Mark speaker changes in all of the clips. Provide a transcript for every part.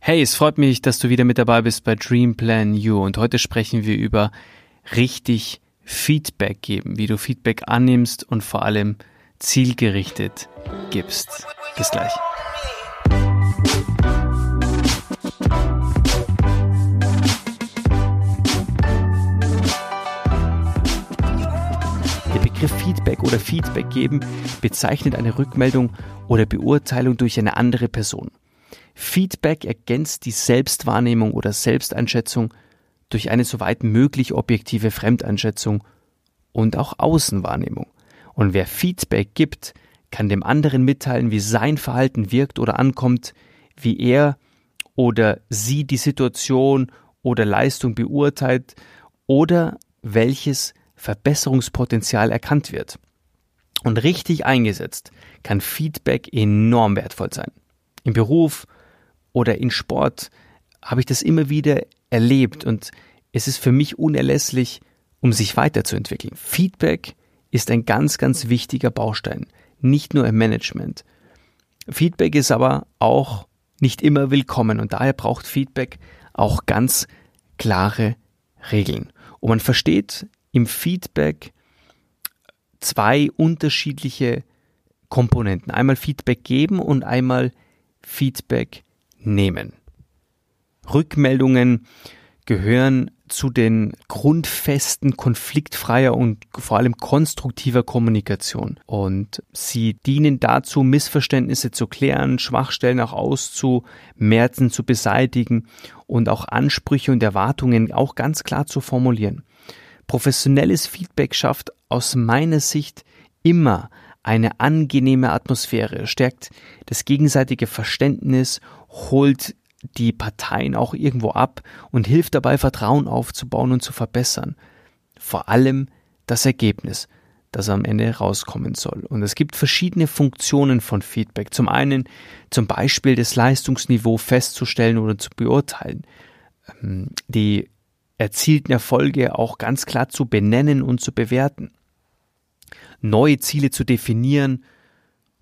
Speaker 1: Hey, es freut mich, dass du wieder mit dabei bist bei Dream Plan You und heute sprechen wir über richtig Feedback geben, wie du Feedback annimmst und vor allem zielgerichtet gibst. Bis gleich. Der Begriff Feedback oder Feedback geben bezeichnet eine Rückmeldung oder Beurteilung durch eine andere Person. Feedback ergänzt die Selbstwahrnehmung oder Selbsteinschätzung durch eine soweit möglich objektive Fremdeinschätzung und auch Außenwahrnehmung. Und wer Feedback gibt, kann dem anderen mitteilen, wie sein Verhalten wirkt oder ankommt, wie er oder sie die Situation oder Leistung beurteilt oder welches Verbesserungspotenzial erkannt wird. Und richtig eingesetzt kann Feedback enorm wertvoll sein. Im Beruf oder in Sport habe ich das immer wieder erlebt und es ist für mich unerlässlich, um sich weiterzuentwickeln. Feedback ist ein ganz, ganz wichtiger Baustein, nicht nur im Management. Feedback ist aber auch nicht immer willkommen und daher braucht Feedback auch ganz klare Regeln. Und man versteht im Feedback zwei unterschiedliche Komponenten. Einmal Feedback geben und einmal Feedback nehmen. Rückmeldungen gehören zu den Grundfesten konfliktfreier und vor allem konstruktiver Kommunikation. Und sie dienen dazu, Missverständnisse zu klären, Schwachstellen auch auszumerzen, zu beseitigen und auch Ansprüche und Erwartungen auch ganz klar zu formulieren. Professionelles Feedback schafft aus meiner Sicht immer eine angenehme Atmosphäre, stärkt das gegenseitige Verständnis, holt die Parteien auch irgendwo ab und hilft dabei, Vertrauen aufzubauen und zu verbessern. Vor allem das Ergebnis, das am Ende rauskommen soll. Und es gibt verschiedene Funktionen von Feedback. Zum einen zum Beispiel das Leistungsniveau festzustellen oder zu beurteilen, ähm, die erzielten Erfolge auch ganz klar zu benennen und zu bewerten, neue Ziele zu definieren,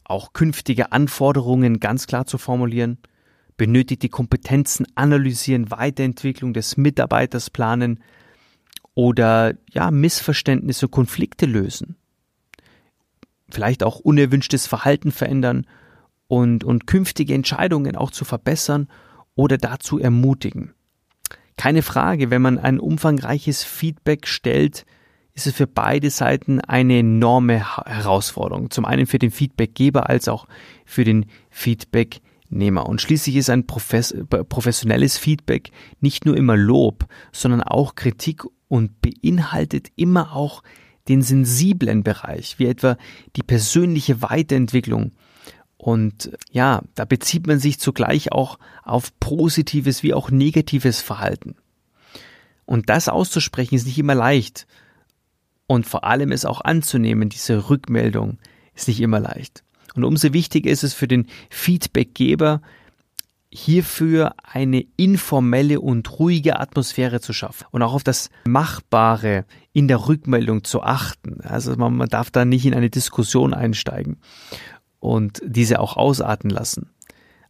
Speaker 1: auch künftige Anforderungen ganz klar zu formulieren, benötigte Kompetenzen analysieren, Weiterentwicklung des Mitarbeiters planen oder ja, Missverständnisse, Konflikte lösen. Vielleicht auch unerwünschtes Verhalten verändern und, und künftige Entscheidungen auch zu verbessern oder dazu ermutigen. Keine Frage, wenn man ein umfangreiches Feedback stellt, ist es für beide Seiten eine enorme Herausforderung. Zum einen für den Feedbackgeber als auch für den Feedbackgeber. Arbeitnehmer. Und schließlich ist ein professionelles Feedback nicht nur immer Lob, sondern auch Kritik und beinhaltet immer auch den sensiblen Bereich, wie etwa die persönliche Weiterentwicklung. Und ja, da bezieht man sich zugleich auch auf positives wie auch negatives Verhalten. Und das auszusprechen ist nicht immer leicht. Und vor allem es auch anzunehmen, diese Rückmeldung ist nicht immer leicht. Und umso wichtiger ist es für den Feedbackgeber, hierfür eine informelle und ruhige Atmosphäre zu schaffen und auch auf das Machbare in der Rückmeldung zu achten. Also man, man darf da nicht in eine Diskussion einsteigen und diese auch ausarten lassen.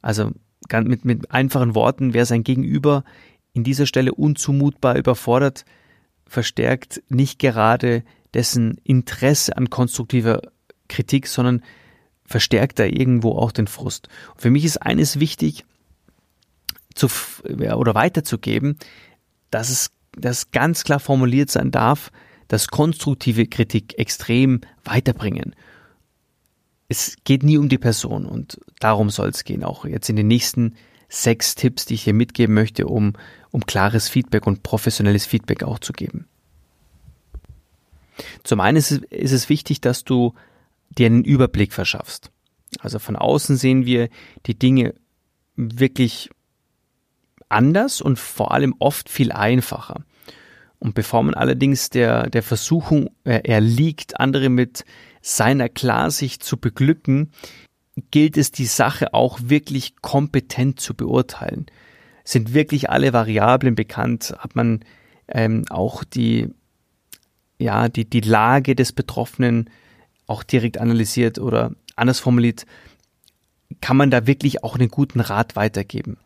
Speaker 1: Also mit, mit einfachen Worten, wer sein Gegenüber in dieser Stelle unzumutbar überfordert, verstärkt nicht gerade dessen Interesse an konstruktiver Kritik, sondern verstärkt da irgendwo auch den Frust. Und für mich ist eines wichtig zu, oder weiterzugeben, dass es dass ganz klar formuliert sein darf, dass konstruktive Kritik extrem weiterbringen. Es geht nie um die Person und darum soll es gehen, auch jetzt in den nächsten sechs Tipps, die ich hier mitgeben möchte, um, um klares Feedback und professionelles Feedback auch zu geben. Zum einen ist es, ist es wichtig, dass du dir einen Überblick verschaffst. Also von außen sehen wir die Dinge wirklich anders und vor allem oft viel einfacher. Und bevor man allerdings der, der Versuchung äh, erliegt, andere mit seiner Klarsicht zu beglücken, gilt es, die Sache auch wirklich kompetent zu beurteilen. Sind wirklich alle Variablen bekannt? Hat man ähm, auch die, ja, die, die Lage des Betroffenen auch direkt analysiert oder anders formuliert, kann man da wirklich auch einen guten Rat weitergeben.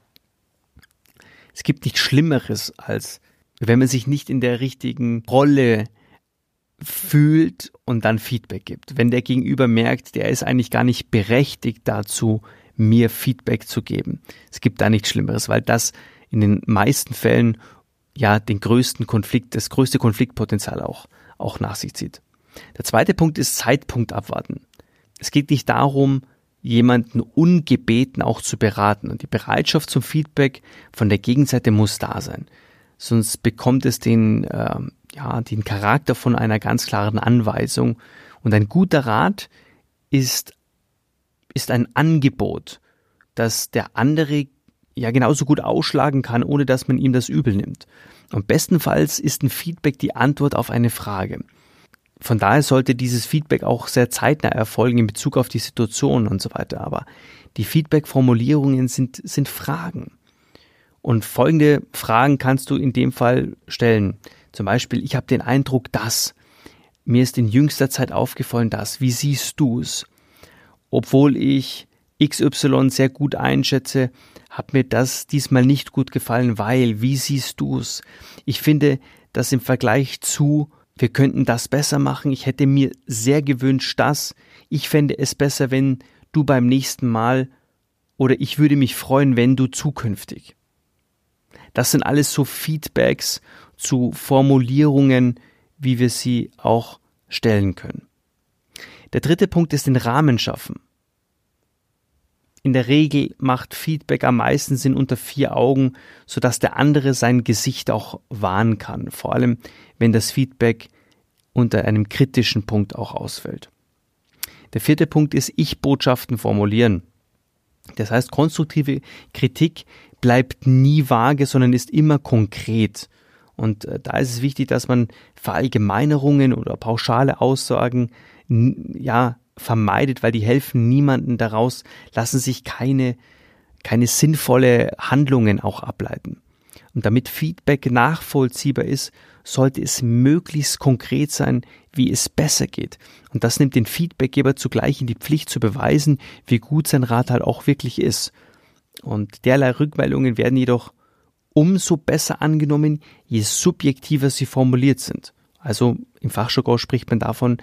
Speaker 1: Es gibt nichts Schlimmeres, als wenn man sich nicht in der richtigen Rolle fühlt und dann Feedback gibt. Wenn der Gegenüber merkt, der ist eigentlich gar nicht berechtigt dazu, mir Feedback zu geben. Es gibt da nichts Schlimmeres, weil das in den meisten Fällen ja den größten Konflikt, das größte Konfliktpotenzial auch, auch nach sich zieht. Der zweite Punkt ist Zeitpunkt abwarten. Es geht nicht darum, jemanden ungebeten auch zu beraten. Und die Bereitschaft zum Feedback von der Gegenseite muss da sein. Sonst bekommt es den, äh, ja, den Charakter von einer ganz klaren Anweisung. Und ein guter Rat ist, ist ein Angebot, das der andere ja genauso gut ausschlagen kann, ohne dass man ihm das übel nimmt. Und bestenfalls ist ein Feedback die Antwort auf eine Frage. Von daher sollte dieses Feedback auch sehr zeitnah erfolgen in Bezug auf die Situation und so weiter. Aber die Feedback-Formulierungen sind, sind Fragen. Und folgende Fragen kannst du in dem Fall stellen. Zum Beispiel, ich habe den Eindruck, dass mir ist in jüngster Zeit aufgefallen, dass, wie siehst du es? Obwohl ich XY sehr gut einschätze, hat mir das diesmal nicht gut gefallen, weil, wie siehst du es? Ich finde, dass im Vergleich zu, wir könnten das besser machen, ich hätte mir sehr gewünscht, dass, ich fände es besser, wenn du beim nächsten Mal oder ich würde mich freuen, wenn du zukünftig. Das sind alles so Feedbacks zu Formulierungen, wie wir sie auch stellen können. Der dritte Punkt ist den Rahmen schaffen. In der Regel macht Feedback am meisten Sinn unter vier Augen, sodass der andere sein Gesicht auch wahren kann. Vor allem, wenn das Feedback unter einem kritischen Punkt auch ausfällt. Der vierte Punkt ist Ich-Botschaften formulieren. Das heißt, konstruktive Kritik bleibt nie vage, sondern ist immer konkret. Und äh, da ist es wichtig, dass man Verallgemeinerungen oder pauschale Aussagen ja vermeidet, weil die helfen niemanden daraus, lassen sich keine, keine sinnvolle Handlungen auch ableiten. Und damit Feedback nachvollziehbar ist, sollte es möglichst konkret sein, wie es besser geht. Und das nimmt den Feedbackgeber zugleich in die Pflicht zu beweisen, wie gut sein Rat halt auch wirklich ist. Und derlei Rückmeldungen werden jedoch umso besser angenommen, je subjektiver sie formuliert sind. Also im Fachjargon spricht man davon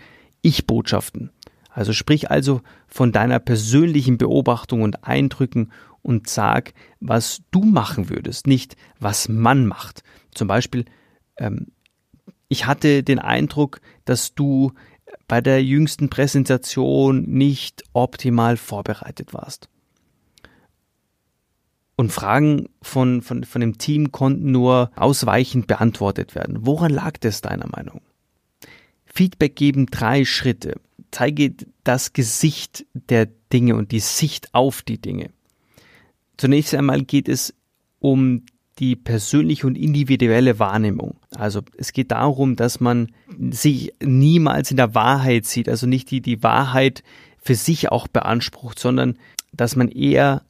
Speaker 1: Ich-Botschaften. Also sprich also von deiner persönlichen Beobachtung und Eindrücken und sag, was du machen würdest, nicht was man macht. Zum Beispiel, ähm, ich hatte den Eindruck, dass du bei der jüngsten Präsentation nicht optimal vorbereitet warst. Und Fragen von, von, von dem Team konnten nur ausweichend beantwortet werden. Woran lag das deiner Meinung? Feedback geben drei Schritte zeige das Gesicht der Dinge und die Sicht auf die Dinge. Zunächst einmal geht es um die persönliche und individuelle Wahrnehmung. Also es geht darum, dass man sich niemals in der Wahrheit sieht, also nicht die, die Wahrheit für sich auch beansprucht, sondern dass man eher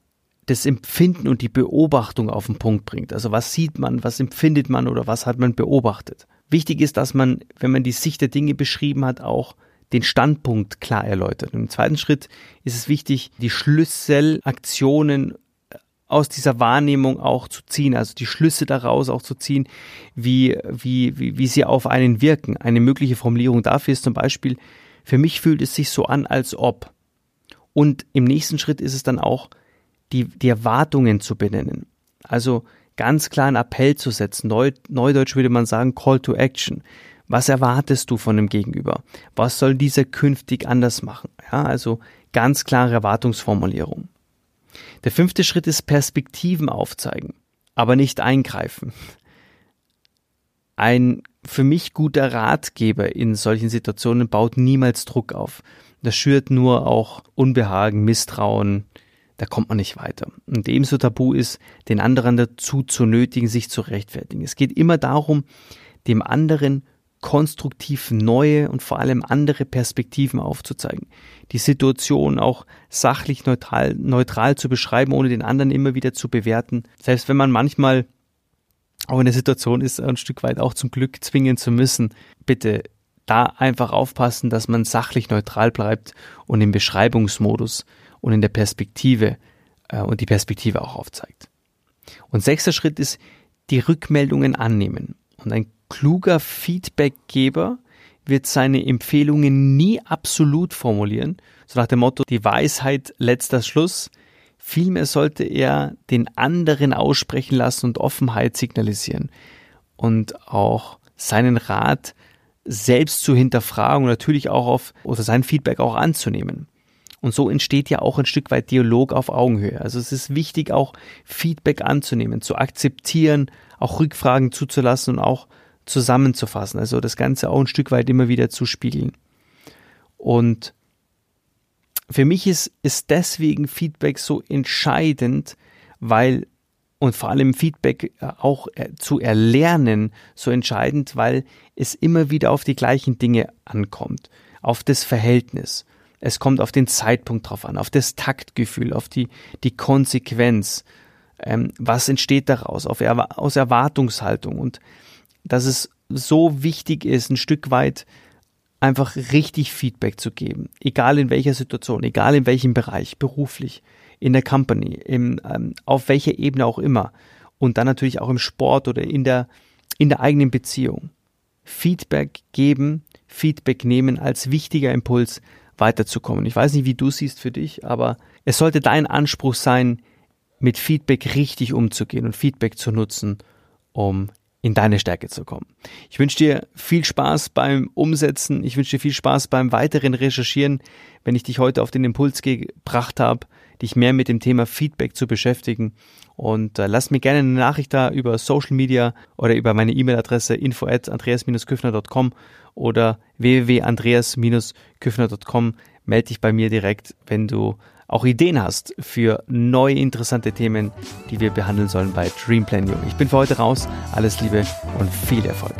Speaker 1: das Empfinden und die Beobachtung auf den Punkt bringt. Also was sieht man, was empfindet man oder was hat man beobachtet. Wichtig ist, dass man, wenn man die Sicht der Dinge beschrieben hat, auch den Standpunkt klar erläutert. Und im zweiten Schritt ist es wichtig, die Schlüsselaktionen aus dieser Wahrnehmung auch zu ziehen, also die Schlüsse daraus auch zu ziehen, wie, wie, wie, wie sie auf einen wirken. Eine mögliche Formulierung dafür ist zum Beispiel, für mich fühlt es sich so an, als ob. Und im nächsten Schritt ist es dann auch, die, die Erwartungen zu benennen. Also ganz klar einen Appell zu setzen. Neu, Neudeutsch würde man sagen Call to Action. Was erwartest du von dem Gegenüber? Was soll dieser künftig anders machen? Ja, also ganz klare Erwartungsformulierung. Der fünfte Schritt ist Perspektiven aufzeigen, aber nicht eingreifen. Ein für mich guter Ratgeber in solchen Situationen baut niemals Druck auf. Das schürt nur auch Unbehagen, Misstrauen. Da kommt man nicht weiter. Und ebenso tabu ist, den anderen dazu zu nötigen, sich zu rechtfertigen. Es geht immer darum, dem anderen konstruktiv neue und vor allem andere Perspektiven aufzuzeigen. Die Situation auch sachlich neutral, neutral zu beschreiben, ohne den anderen immer wieder zu bewerten. Selbst wenn man manchmal auch in der Situation ist, ein Stück weit auch zum Glück zwingen zu müssen, bitte da einfach aufpassen, dass man sachlich neutral bleibt und im Beschreibungsmodus und in der Perspektive äh, und die Perspektive auch aufzeigt. Und sechster Schritt ist die Rückmeldungen annehmen. Und ein kluger Feedbackgeber wird seine Empfehlungen nie absolut formulieren, so nach dem Motto, die Weisheit letzter Schluss. Vielmehr sollte er den anderen aussprechen lassen und Offenheit signalisieren und auch seinen Rat selbst zu hinterfragen und natürlich auch auf oder sein Feedback auch anzunehmen. Und so entsteht ja auch ein Stück weit Dialog auf Augenhöhe. Also es ist wichtig, auch Feedback anzunehmen, zu akzeptieren, auch Rückfragen zuzulassen und auch zusammenzufassen. Also das Ganze auch ein Stück weit immer wieder zu spiegeln. Und für mich ist, ist deswegen Feedback so entscheidend, weil und vor allem Feedback äh, auch äh, zu erlernen so entscheidend, weil es immer wieder auf die gleichen Dinge ankommt, auf das Verhältnis. Es kommt auf den Zeitpunkt drauf an, auf das Taktgefühl, auf die, die Konsequenz. Ähm, was entsteht daraus? Auf, aus Erwartungshaltung. Und dass es so wichtig ist, ein Stück weit einfach richtig Feedback zu geben. Egal in welcher Situation, egal in welchem Bereich, beruflich, in der Company, im, ähm, auf welcher Ebene auch immer. Und dann natürlich auch im Sport oder in der, in der eigenen Beziehung. Feedback geben, Feedback nehmen als wichtiger Impuls weiterzukommen. Ich weiß nicht, wie du siehst für dich, aber es sollte dein Anspruch sein, mit Feedback richtig umzugehen und Feedback zu nutzen, um in deine Stärke zu kommen. Ich wünsche dir viel Spaß beim Umsetzen. Ich wünsche dir viel Spaß beim weiteren Recherchieren, wenn ich dich heute auf den Impuls gebracht habe, dich mehr mit dem Thema Feedback zu beschäftigen. Und äh, lass mir gerne eine Nachricht da über Social Media oder über meine E-Mail-Adresse info at andreas-küffner.com oder www.andreas-küffner.com. Melde dich bei mir direkt, wenn du auch Ideen hast für neue interessante Themen, die wir behandeln sollen bei Dream Plan Yoga. Ich bin für heute raus. Alles Liebe und viel Erfolg.